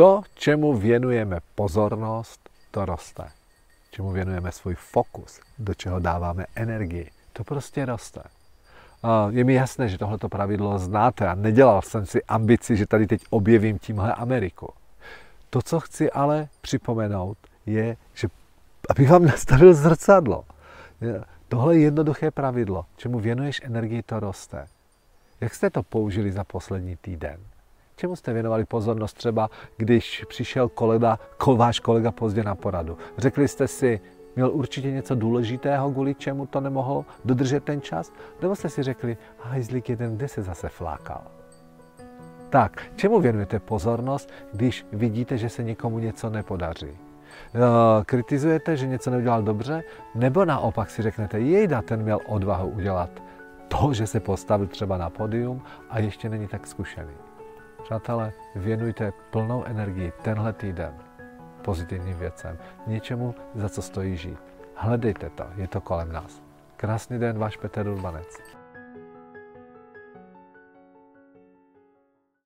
To, čemu věnujeme pozornost, to roste. Čemu věnujeme svůj fokus, do čeho dáváme energii, to prostě roste. Je mi jasné, že tohleto pravidlo znáte a nedělal jsem si ambici, že tady teď objevím tímhle Ameriku. To, co chci ale připomenout, je, že abych vám nastavil zrcadlo. Tohle je jednoduché pravidlo. Čemu věnuješ energii, to roste. Jak jste to použili za poslední týden? Čemu jste věnovali pozornost třeba, když přišel kolega, váš kolega pozdě na poradu? Řekli jste si, měl určitě něco důležitého, kvůli čemu to nemohl dodržet ten čas? Nebo jste si řekli, hajzlík jeden, kde se zase flákal? Tak, čemu věnujete pozornost, když vidíte, že se někomu něco nepodaří? Eh, kritizujete, že něco neudělal dobře, nebo naopak si řeknete, jejda, ten měl odvahu udělat to, že se postavil třeba na podium a ještě není tak zkušený. Přátelé, věnujte plnou energii tenhle týden pozitivním věcem, něčemu, za co stojí žít. Hledejte to, je to kolem nás. Krásný den, váš Petr Urbanec.